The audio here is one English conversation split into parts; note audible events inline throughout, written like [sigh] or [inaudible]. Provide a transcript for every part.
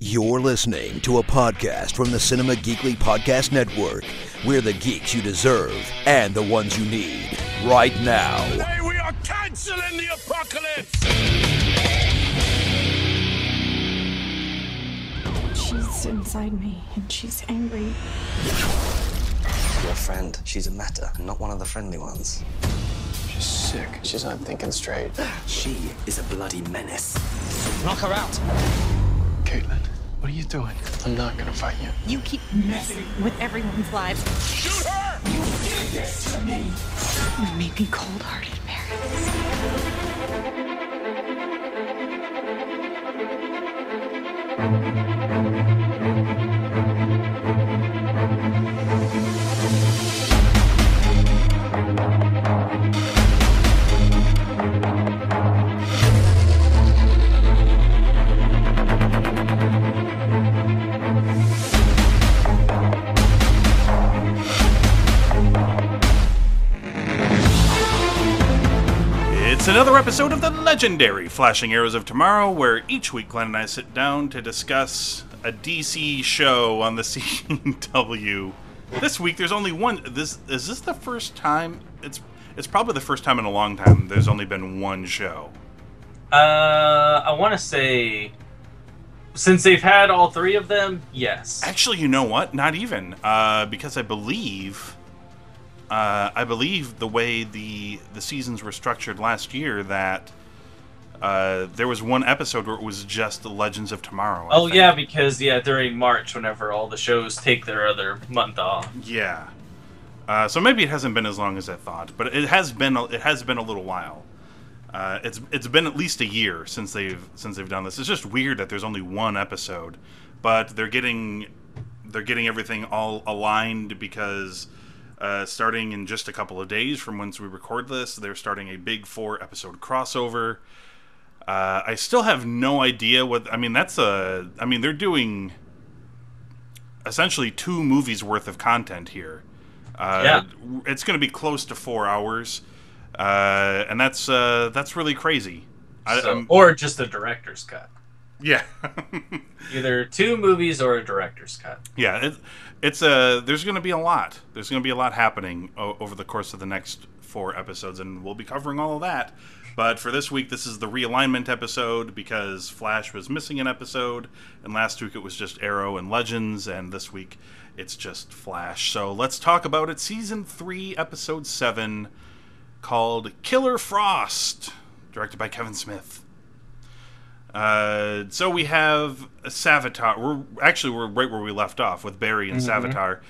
You're listening to a podcast from the Cinema Geekly Podcast Network. We're the geeks you deserve and the ones you need right now. Hey, we are canceling the apocalypse! She's inside me and she's angry. Your friend, she's a meta, not one of the friendly ones. She's sick. She's not thinking straight. She is a bloody menace. Knock her out. Caitlin, what are you doing? I'm not gonna fight you. You keep messing with everyone's lives. Shoot her! You did this to me. You made me cold-hearted, Mary. Another episode of the legendary Flashing Arrows of Tomorrow, where each week Glenn and I sit down to discuss a DC show on the [laughs] CW. This week, there's only one. This is this the first time? It's it's probably the first time in a long time. There's only been one show. Uh, I want to say, since they've had all three of them, yes. Actually, you know what? Not even, uh, because I believe, uh, I believe the way the the seasons were structured last year that uh, there was one episode where it was just the Legends of Tomorrow. I Oh think. yeah, because yeah, during March, whenever all the shows take their other month off. yeah. Uh, so maybe it hasn't been as long as I thought, but it has been a- it has been a little while. Uh, it's it's been at least a year since they've since they've done this. It's just weird that there's only one episode, but they're getting they're getting everything all aligned because uh, starting in just a couple of days from once we record this, they're starting a big four episode crossover. Uh, I still have no idea what I mean. That's a I mean they're doing essentially two movies worth of content here. Uh, Yeah. it's going to be close to four hours, uh, and that's uh, that's really crazy. So- I'm- or just a director's cut. Yeah, [laughs] Either two movies or a director's cut. yeah. It, it's a there's going to be a lot. There's going to be a lot happening o- over the course of the next four episodes, and we'll be covering all of that. But for this week, this is the realignment episode because Flash was missing an episode, and last week it was just Arrow and Legends, and this week it's just Flash. So let's talk about it. Season 3, Episode 7, called Killer Frost, directed by Kevin Smith. Uh, so we have Savitar. We're actually we're right where we left off with Barry and Savitar.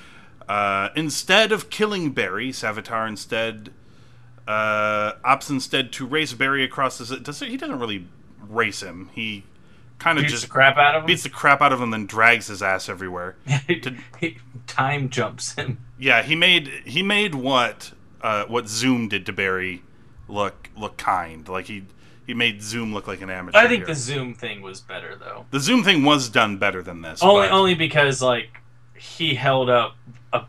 Uh, instead of killing Barry, Savitar instead uh, opts instead to race Barry across the. Does he doesn't really race him. He kind of Beats just the crap out of him. beats the crap out of him, then drags his ass everywhere. [laughs] to- He time jumps him. yeah, he made he made what uh, what Zoom did to Barry look look kind. Like he he made Zoom look like an amateur. I think here. the Zoom thing was better though. the Zoom thing was done better than this. Only but- only because like he held up a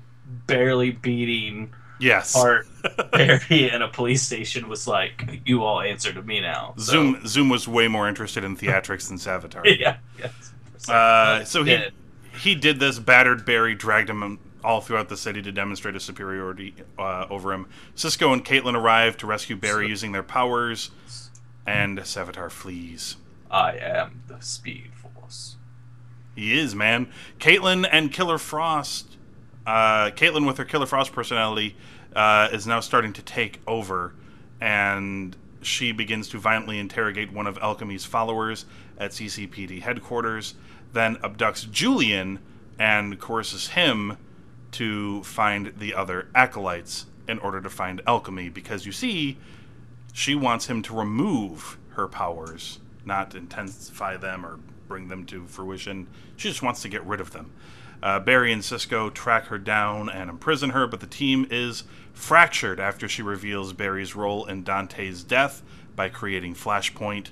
barely beating yes. Art [laughs] Barry in a police station was like, "You all answer to me now." So- Zoom Zoom was way more interested in theatrics than Savitar. [laughs] yeah. Yes. Uh, so he Dead. he did this. Battered Barry dragged him all throughout the city to demonstrate his superiority uh, over him. Cisco and Caitlin arrive to rescue Barry using their powers, and Savitar flees. I am the Speed Force. He is man. Caitlin and Killer Frost. Uh, Caitlin with her Killer Frost personality uh, is now starting to take over, and she begins to violently interrogate one of Alchemy's followers at CCPD headquarters. Then abducts Julian and coerces him to find the other acolytes in order to find Alchemy, because you see, she wants him to remove her powers, not intensify them or bring them to fruition. She just wants to get rid of them. Uh, Barry and Cisco track her down and imprison her, but the team is fractured after she reveals Barry's role in Dante's death by creating Flashpoint.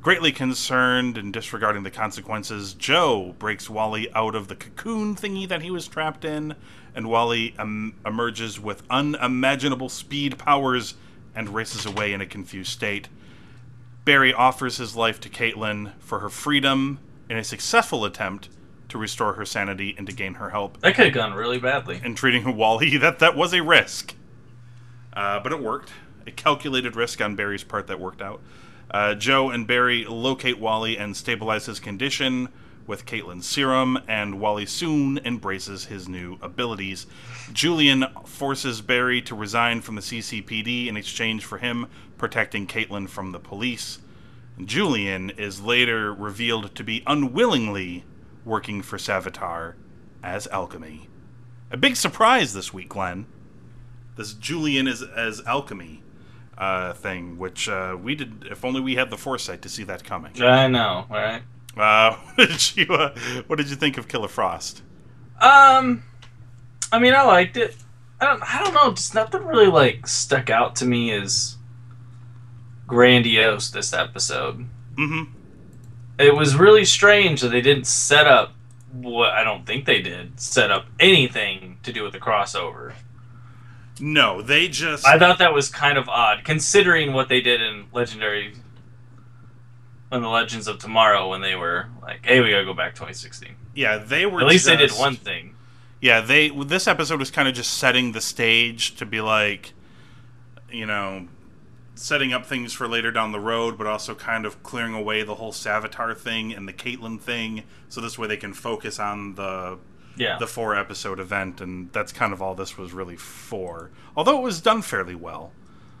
Greatly concerned and disregarding the consequences, Joe breaks Wally out of the cocoon thingy that he was trapped in, and Wally em- emerges with unimaginable speed powers and races away in a confused state. Barry offers his life to Caitlin for her freedom, in a successful attempt to restore her sanity and to gain her help. That could have gone really badly. And treating Wally, that that was a risk, uh, but it worked. A calculated risk on Barry's part that worked out. Uh, Joe and Barry locate Wally and stabilize his condition with Caitlin's serum, and Wally soon embraces his new abilities. Julian forces Barry to resign from the CCPD in exchange for him protecting Caitlin from the police. Julian is later revealed to be unwillingly working for Savitar as alchemy. A big surprise this week, Glenn. This Julian is as alchemy uh, thing, which uh, we did. If only we had the foresight to see that coming. I know, right? Uh, [laughs] what did you uh, What did you think of Killer Frost? Um, I mean, I liked it. I don't, I don't know. Just nothing really like stuck out to me as grandiose this episode. Mm-hmm. It was really strange that they didn't set up what I don't think they did set up anything to do with the crossover. No, they just. I thought that was kind of odd, considering what they did in Legendary, in the Legends of Tomorrow, when they were like, "Hey, we gotta go back 2016." yeah, they were. At least they did one thing. Yeah, they. This episode was kind of just setting the stage to be like, you know, setting up things for later down the road, but also kind of clearing away the whole Savitar thing and the Caitlin thing, so this way they can focus on the Yeah. the four episode event, and that's kind of all this was really for. Although it was done fairly well.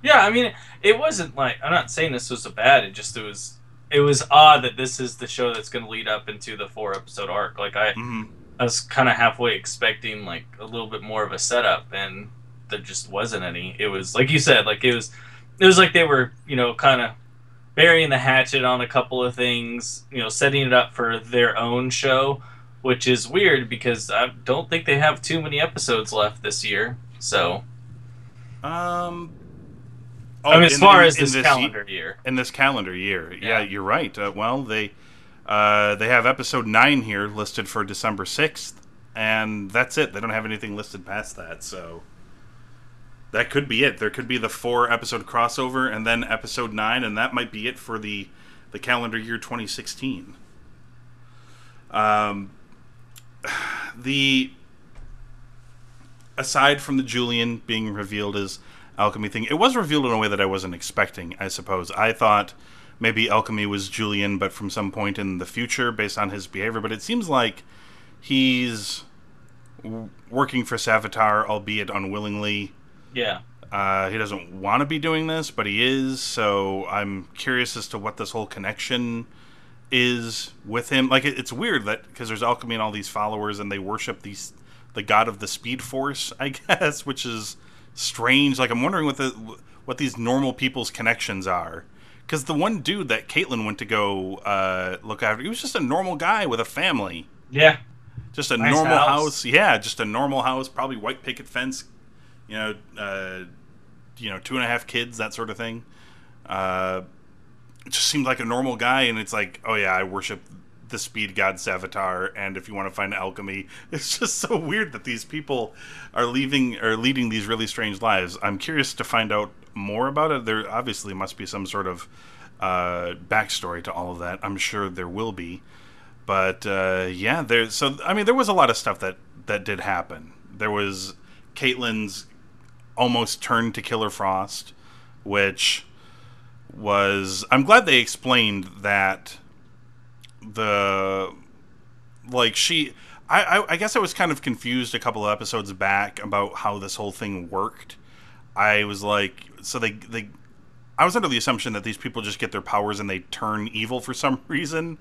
Yeah, I mean, it wasn't like I'm not saying this was a bad. It just it was it was odd that this is the show that's going to lead up into the four episode arc. Like I, Mhm. I was kind of halfway expecting like a little bit more of a setup, and there just wasn't any. It was like you said, like it was, it was like they were you know kind of burying the hatchet on a couple of things, you know, setting it up for their own show, which is weird because I don't think they have too many episodes left this year. So Um. I mean, oh, as in- far in- as in this ye- calendar year. in this calendar year. Yeah, Yeah. you're right. Uh, well, they uh, they have episode nine here listed for December sixth, and that's it. They don't have anything listed past that, so that could be it. There could be the four episode crossover, and then episode nine, and that might be it for the the calendar year 2016. Um, [sighs] the aside from the Julian being revealed as alchemy thing, it was revealed in a way that I wasn't expecting. I suppose I thought maybe alchemy was Julian, but from some point in the future, based on his behavior. But it seems like he's working for Savitar, albeit unwillingly. Yeah. Uh, he doesn't want to be doing this, but he is. So I'm curious as to what this whole connection is with him. Like it, it's weird that because there's alchemy and all these followers, and they worship these the god of the Speed Force, [laughs] I guess, which is strange. Like I'm wondering what the what these normal people's connections are. Because the one dude that Caitlin went to go uh, look after, he was just a normal guy with a family. Yeah. Just a Nice normal house. house. Yeah, just a normal house, probably white picket fence, you know, uh, you know, two and a half kids, that sort of thing. Uh, it just seemed like a normal guy, and it's like, oh yeah, I worship the speed god Savitar, and if you want to find alchemy, [laughs] it's just so weird that these people are leaving or leading these really strange lives. I'm curious to find out more about it. There obviously must be some sort of uh, backstory to all of that. I'm sure there will be but uh, yeah, there. So I mean, there was a lot of stuff that that did happen. There was Caitlin's almost turned to Killer Frost, which was. I'm glad they explained that the like she. I, I, I guess I was kind of confused a couple of episodes back about how this whole thing worked. I was like, so they they I was under the assumption that these people just get their powers and they turn evil for some [laughs] reason,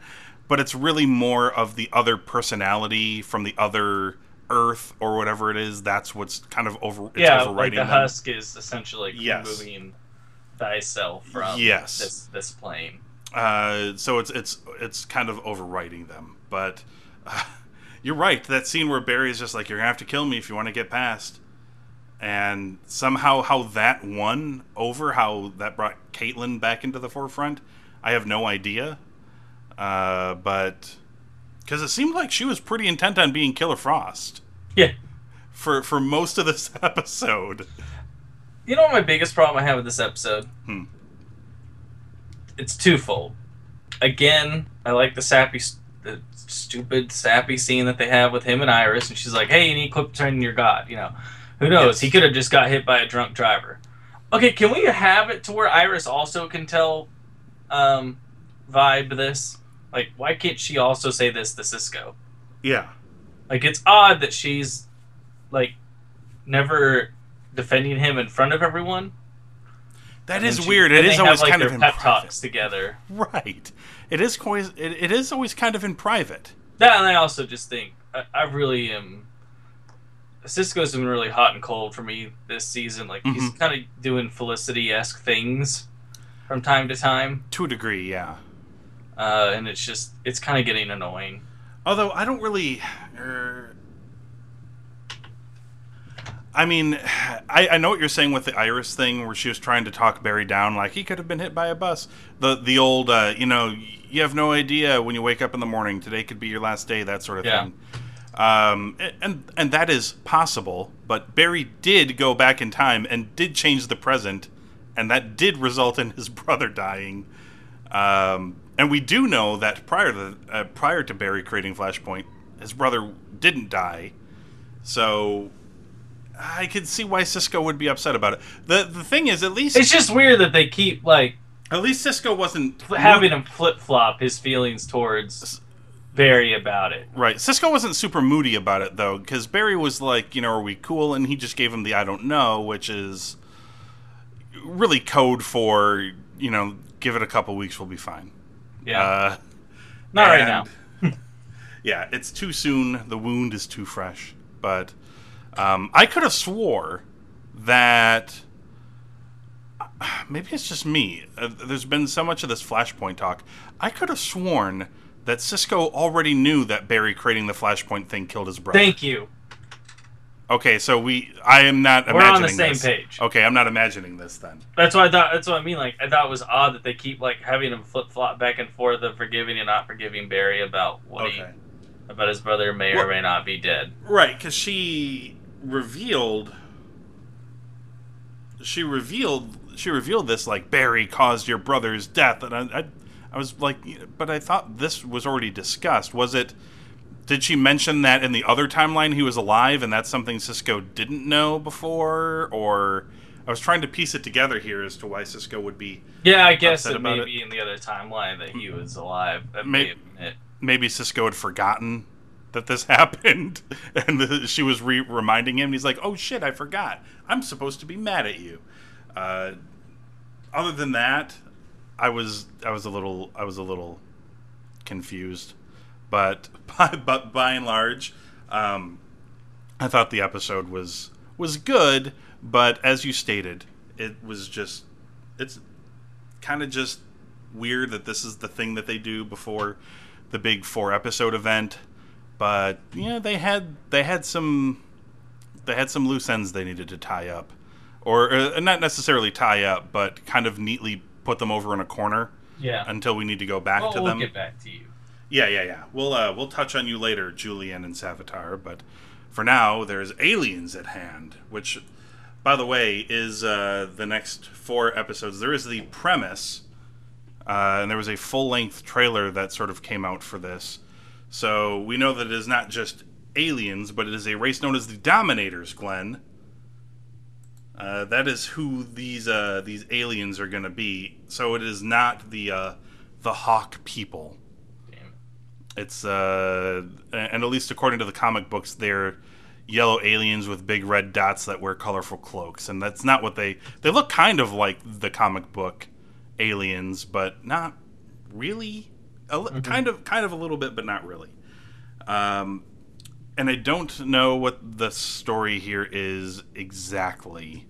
but it's really more of the other personality from the other Earth or whatever it is. That's what's kind of over. It's yeah, like overriding the them. husk is essentially like Yes. removing thyself from Yes. this this plane. Uh, so it's it's it's kind of overriding them. But uh, [laughs] you're right. That scene where Barry is just like, "You're gonna have to kill me if you want to get past." And somehow, how that won over, how that brought Caitlin back into the forefront, I have no idea. Uh, but because it seemed like she was pretty intent on being Killer Frost Yeah. for for most of this [laughs] episode. You know what my biggest problem I have with this episode? Hmm. It's twofold. Again, I like the sappy, the stupid sappy scene that they have with him and Iris, and she's like, "Hey, you need turning your god." You know, who knows? Yes. He could have just got hit by a drunk driver. Okay, can we have it to where Iris also can tell um, Vibe this? Like, why can't she also say this to Cisco? Yeah. Like, it's odd that she's like never defending him in front of everyone. That is she- weird. It is have, always like, kind of in pep private. talks together. Right. It is always it, it is always kind of in private. That, and I also just think I, I really am. Cisco's been really hot and cold for me this season. Like he's Mhm. kind of doing Felicity esque things from time to time, To a degree, yeah. uh, and it's just it's kind of getting annoying. Although I don't really. er, I mean, [sighs] I, I know what you're saying with the Iris thing, where she was trying to talk Barry down, like he could have been hit by a bus. The the old, uh, you know, you have no idea when you wake up in the morning. Today could be your last day. That sort of Yeah. thing. Um, and and that is possible, but Barry did go back in time and did change the present, and that did result in his [laughs] brother dying. Um, and we do know that prior to uh, prior to Barry creating Flashpoint, his brother didn't die. So I could see why Cisco would be upset about it. the The thing is, at least It's just weird that they keep like at least Cisco wasn't having him flip flop his feelings towards Barry about it. Right. Cisco wasn't super moody about it though, because Barry was like, you know, are we cool? And he just gave him the I don't know, which is really code for, you know, give it a couple weeks, we'll be fine. Yeah, Uh, not right now. [laughs] [laughs] yeah, it's too soon. The wound is too fresh. But um, I could have swore that [sighs] maybe it's just me. Uh, there's been so much of this Flashpoint talk. I could have sworn that Cisco already knew that Barry creating the Flashpoint thing killed his brother. Thank you. Okay, so we. I am not We're on the same this. page. Okay, I'm not imagining this then. That's what I thought. That's what I mean. Like I thought it was odd that they keep like having him flip flop back and forth of forgiving and not forgiving Barry about what he about his brother may or may not be dead. Right, because she revealed. She revealed. She revealed this like Barry caused your brother's death, and I, I, I was like, but I thought this was already discussed. Was it? Did she mention that in the other timeline he was alive, and that's something Cisco didn't know before, or? I was trying to piece it together here as to why Cisco would be Yeah, I guess it may it. be in the other timeline that he was alive. That May- may have been it. maybe Cisco had forgotten that this [laughs] happened, and the, she was re- reminding him. And he's like, "Oh shit, I forgot. I'm supposed to be mad at you." Uh, other than that, I was I was a little I was a little confused, but [laughs] by, but by and large, um, I thought the episode was was good. But as you stated, it was just it's kind of just weird that this is the thing that they do before the big four episode event. But yeah, they had they had some they had some loose ends they needed to tie up, or uh, not necessarily tie up, but kind of neatly put them over in a corner Yeah. until we need to go back Well, to we'll them. get back to you. Yeah, yeah, yeah. We'll uh, we'll touch on you later, Julian and Savitar. But for now, there's aliens at hand, which, by the way, is uh, the next four episodes. There is the premise, uh, and there was a full length trailer that sort of came out for this. So we know that it is not just aliens, but it is a race known as the Dominators, Glenn. Uh, that is who these uh, these aliens are going to be. So it is not the uh, the Hawk people. Damn. It's uh, and at least according to the comic books, they're yellow aliens with big red dots that wear colorful cloaks, and that's not what they. They look kind of like the comic book aliens, but not really. A, li- Kind of, kind of a little bit, but not really. Um, and I don't know what the story here is exactly.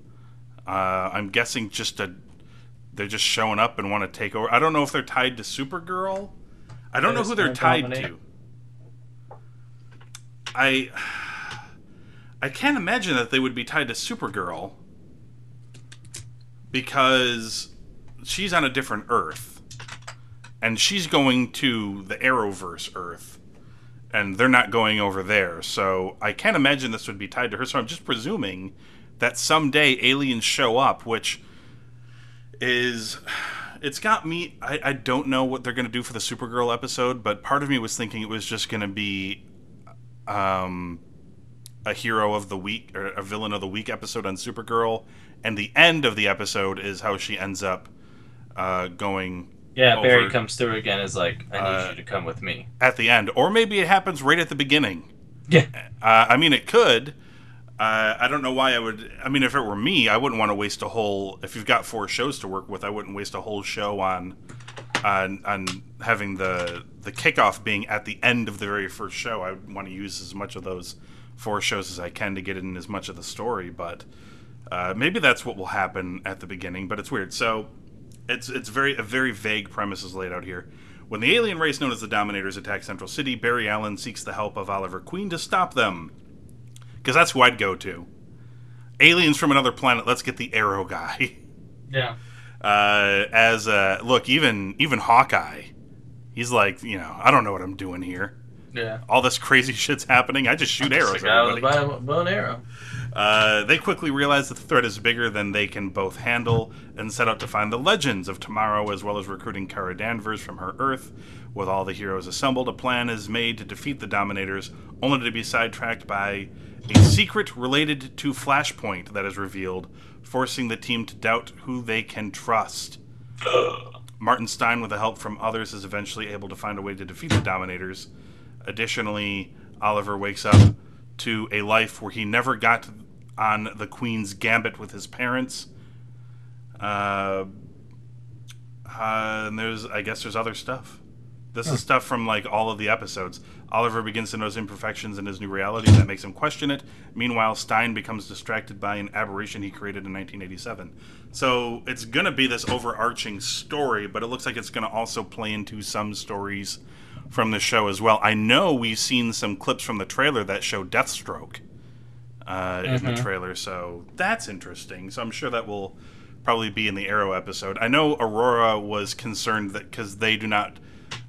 Uh, I'm guessing just a. They're just showing up and want to take over. I don't know if they're tied to Supergirl. I don't know who they're tied Dominator? to. I I can't imagine that they would be tied to Supergirl because she's on a different Earth, and she's going to the Arrowverse Earth, and they're not going over there. So I can't imagine this would be tied to her. So I'm just presuming that someday aliens show up, which is it's got me. I, I don't know what they're going to do for the Supergirl episode, but part of me was thinking it was just going to be um, a hero of the week or a villain of the week episode on Supergirl, and the end of the episode is how she ends up uh, going. Yeah, Barry comes through again. Is like, I need Uh, you to come with me. at the end, or maybe it happens right at the beginning. Yeah, Uh, I mean, it could. Uh, I don't know why I would. I mean, if it were me, I wouldn't want to waste a whole. If you've got four shows to work with, I wouldn't waste a whole show on on on having the the kickoff being at the end of the very first show. I would want to use as much of those four shows as I can to get in as much of the story. But uh, maybe that's what will happen at the beginning. But it's weird. So it's it's very a very vague premise is laid out here. When the alien race known as the Dominators attack Central City, Barry Allen seeks the help of Oliver Queen to stop them. Because that's who I'd go to. Aliens from another planet. Let's get the Arrow guy. [laughs] yeah. Uh, as uh, look, even even Hawkeye, he's like, you know, I don't know what I'm doing here. Yeah. All this crazy [laughs] shit's happening. I just shoot Just arrows. a guy with a bow and arrow. Uh, they quickly realize that the threat is bigger than they can both handle and set out to find the legends of tomorrow as well as recruiting Kara Danvers from her Earth. With all the heroes assembled, a plan is made to defeat the Dominators, only to be sidetracked by a secret related to Flashpoint that is revealed, forcing the team to doubt who they can trust. [gasps] Martin Stein, with the help from others, is eventually able to find a way to defeat the Dominators. Additionally, Oliver wakes up to a life where he never got on the Queen's gambit with his parents. Uh, uh, and there's, I guess, there's other stuff. This is stuff from like all of the episodes. Oliver begins to notice imperfections in his new reality that makes him question it. Meanwhile, Stein becomes distracted by an aberration he created in 1987. So it's gonna be this overarching story, but it looks like it's gonna also play into some stories from the show as well. I know we've seen some clips from the trailer that show Deathstroke uh, in the trailer, so that's interesting. So I'm sure that will probably be in the Arrow episode. I know Aurora was concerned that because they do not,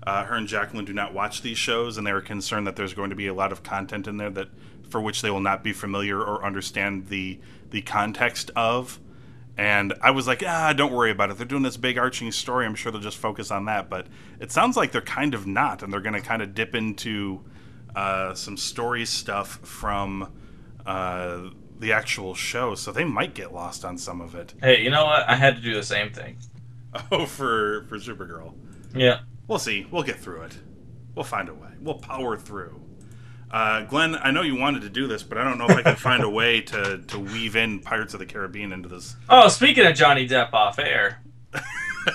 uh, her and Jacqueline do not watch these shows, and they were concerned that there's going to be a lot of content in there that for which they will not be familiar or understand the the context of. And I was like, ah, don't worry about it. They're doing this big arching story. I'm sure they'll just focus on that. But it sounds like they're kind of not, and they're going to kind of dip into uh, some story stuff from uh, the actual show. So they might get lost on some of it. Hey, you know what? I had to do the same thing. [laughs] Oh, for for Supergirl. Yeah. We'll see. We'll get through it. We'll find a way. We'll power through. Uh, Glenn, I know you wanted to do this, but I don't know if I can find a way to, to weave in Pirates of the Caribbean into this. Oh, speaking of Johnny Depp off air,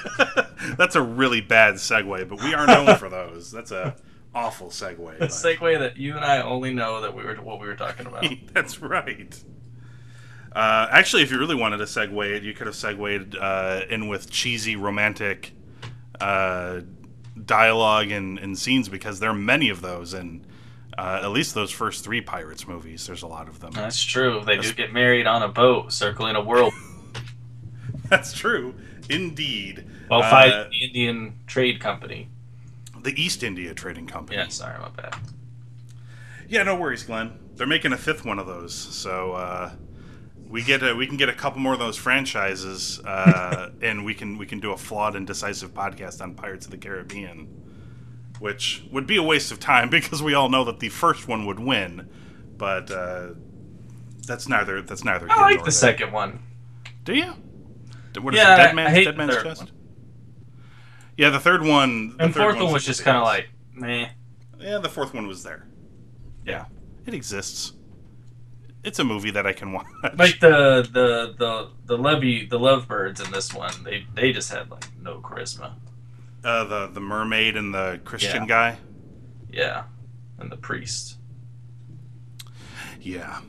[laughs] That's a really bad segue, but we are known for those. That's a awful segue. [laughs] a segue that you and I only know that we were what we were talking about. [laughs] That's right. Uh, actually, if you really wanted to segue it, you could have segued uh, in with cheesy romantic uh, dialogue and, and scenes because there are many of those in uh, at least those first three Pirates movies. There's a lot of them. That's true. They do get married on a boat circling a world [laughs] That's true, indeed. while Uh, the Indian Trade Company. the East India Trading Company. Yeah, sorry, my bad. Yeah, no worries, Glenn. They're making a fifth one of those, so uh, we get a, we can get a couple more of those franchises, uh, [laughs] and we can we can do a flawed and decisive podcast on Pirates of the Caribbean, which would be a waste of time [laughs] because we all know that the first one would win, but uh, that's neither that's neither. I like the there. second one. Do you? What is Yeah, it? Dead Man's, I hate Dead the Man's third Chest. one. Yeah, the third one. The And third fourth one was just kind of like, meh. Yeah, the fourth one was there. Yeah, it exists. It's a movie that I can [laughs] watch. Like the the the the levy the lovebirds in this one, they they just had like no charisma. Uh, the the mermaid and the Christian Yeah. guy. Yeah, and the priest. Yeah.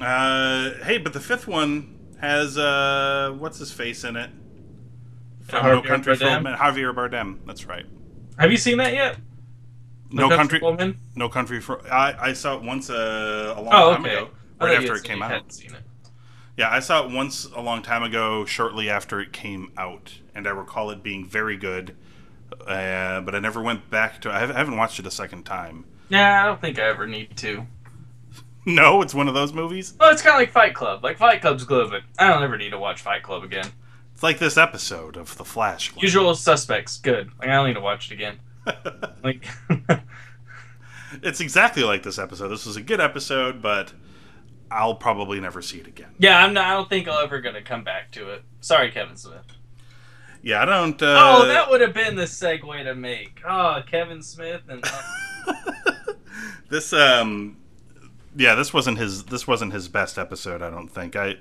Uh, hey, but the fifth one has uh, what's his face in it? From No Country for Old? Men. Javier Bardem. That's right. Have you seen that yet? No, country. for Woman. No country for. I, I saw it once uh, a long Oh, time okay. ago, right after it came out. it. Yeah, I saw it once a long time ago, shortly after it came out, and I recall it being very good. Uh, but I never went back to. I haven't- watched it a second time. Yeah, I don't think I ever need to. [laughs] No, it's one of those movies. Well, it's kind of like Fight Club. Like Fight Club's good, but I don't ever need to watch Fight Club again. It's like this episode of The Flash. Usual suspects, good. Like I don't need to watch it again. [laughs] like [laughs] It's exactly like this episode. This was a good episode, but I'll probably never see it again. Yeah, I'm not I don't think I'm ever gonna come back to it. Sorry, Kevin Smith. Yeah, I don't. Uh, oh, that would have been the segue to make. Oh, Kevin Smith and [laughs] [laughs] this um yeah this wasn't his this wasn't his best episode i don't think i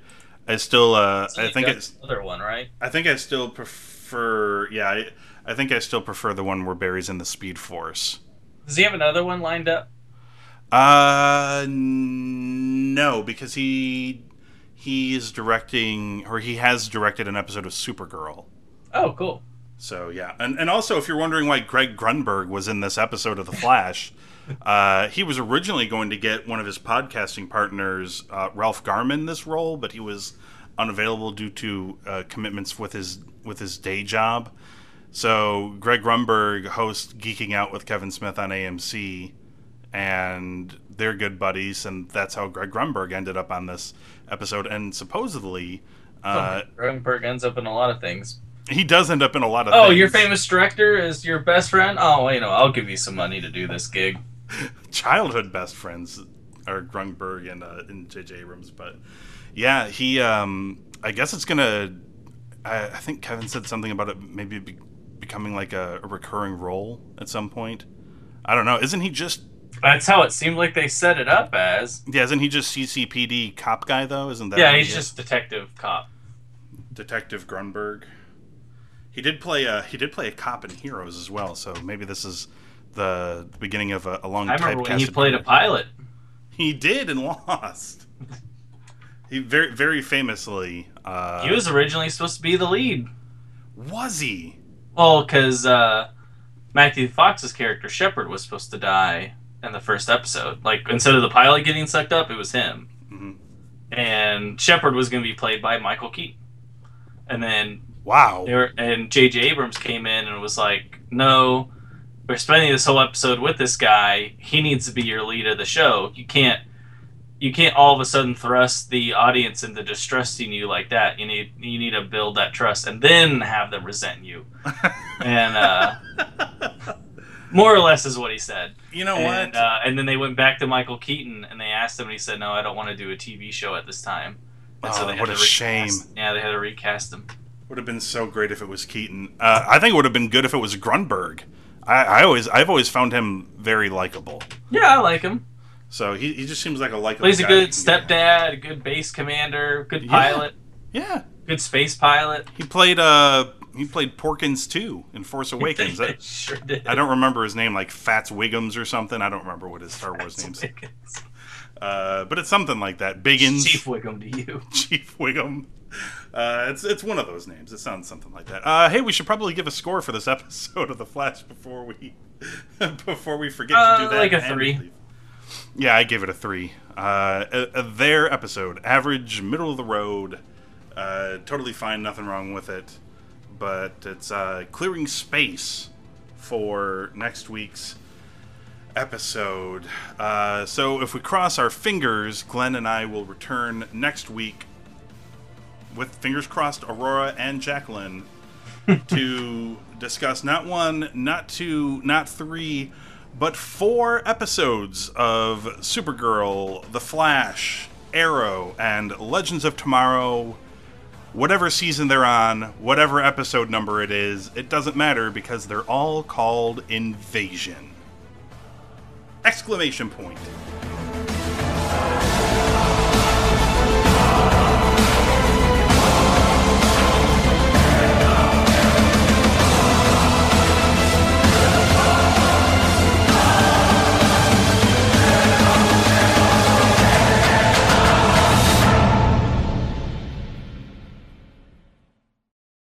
i still uh i think it's other one, right? i think i still prefer yeah I, I think i still prefer the one where barry's in the speed force Does he have another one lined up? uh no because he he is directing or he has directed an episode of supergirl Oh, cool. So yeah, and and also if you're wondering why Greg Grunberg was in this episode of The Flash, [laughs] uh, he was originally going to get one of his podcasting partners, uh, Ralph Garman, this role, but he was unavailable due to uh, commitments with his with his day job. So Greg Grunberg hosts Geeking Out with Kevin Smith on AMC, and they're good buddies, and that's how Greg Grunberg ended up on this episode. And supposedly, uh, Grunberg ends up in a lot of things. He does end up in a lot of. Oh, things. your famous director is your best friend? Oh, you know, I'll give you some money to do this gig. [laughs] childhood best friends are Grunberg and uh, and J.J. Abrams, but yeah, he. Um, I guess it's gonna. I, I think Kevin said something about it maybe be, becoming like a, a recurring role at some point. I don't know. Isn't he just? That's how it seemed like they set it up as. Yeah, isn't he just CCPD cop guy though? Isn't that? Yeah, he's he just detective cop. Detective Grunberg. He did play a he did play a cop in Heroes as well, so maybe this is the beginning of a, a long. I remember when he played a pilot. He did and [laughs] lost. he very very famously. Uh, He was originally supposed to be the lead. was he? Well, because uh, Matthew Fox's character Shephard was supposed to die in the first episode. Like instead of the pilot getting sucked up, it was him. Mhm. And Shephard was going to be played by Michael Keaton. And then Wow. were, and J.J. Abrams came in and was like, "No, we're spending this whole episode with this guy. He needs to be your lead of the show. You can't." You can't all of a sudden thrust the audience into distrusting you like that. You need you need to build that trust and then have them resent you. [laughs] and uh, more or less is what he said. You know and, what? Uh, and then they went back to Michael Keaton and they asked him, and he said, "No, I don't want to do a TV show at this time." And Oh, they had what to a recast- shame. Yeah, they had to recast him. Would have been so great if it was Keaton. Uh, I think it would have been good if it was Grunberg. I, I always I've always found him very likable. Yeah, I like him. So he, he just seems like a likable. He's a good that can get- stepdad, a good base commander, good Yeah. pilot, Yeah, good space pilot. he played uh he played Porkins too in Force [laughs] Awakens. That- [laughs] sure did. I don't remember his name, like Fats Wiggums or something. I don't remember what his Star Wars name's. Uh, but it's something like that. Biggins, Chief Wiggum to you. [laughs] Chief Wiggum. Uh, it's it's one of those names. It sounds something like that. Uh, hey, we should probably give a score for this [laughs] episode of the Flash before we [laughs] before we forget to Uh, do that. like a three. leave. Yeah, I gave it a three. Uh, uh, uh, their episode, average, middle of the road, uh, totally fine, nothing wrong with it. But it's uh, clearing space for next week's episode. Uh, so if we cross our fingers, Glenn and I will return next week with fingers crossed, Aurora and Jacqueline [laughs] to discuss not one, not two, not three, but four episodes of Supergirl, The Flash, Arrow, and Legends of Tomorrow. Whatever season they're on, whatever episode number it is, it doesn't matter because they're all called Invasion exclamation point.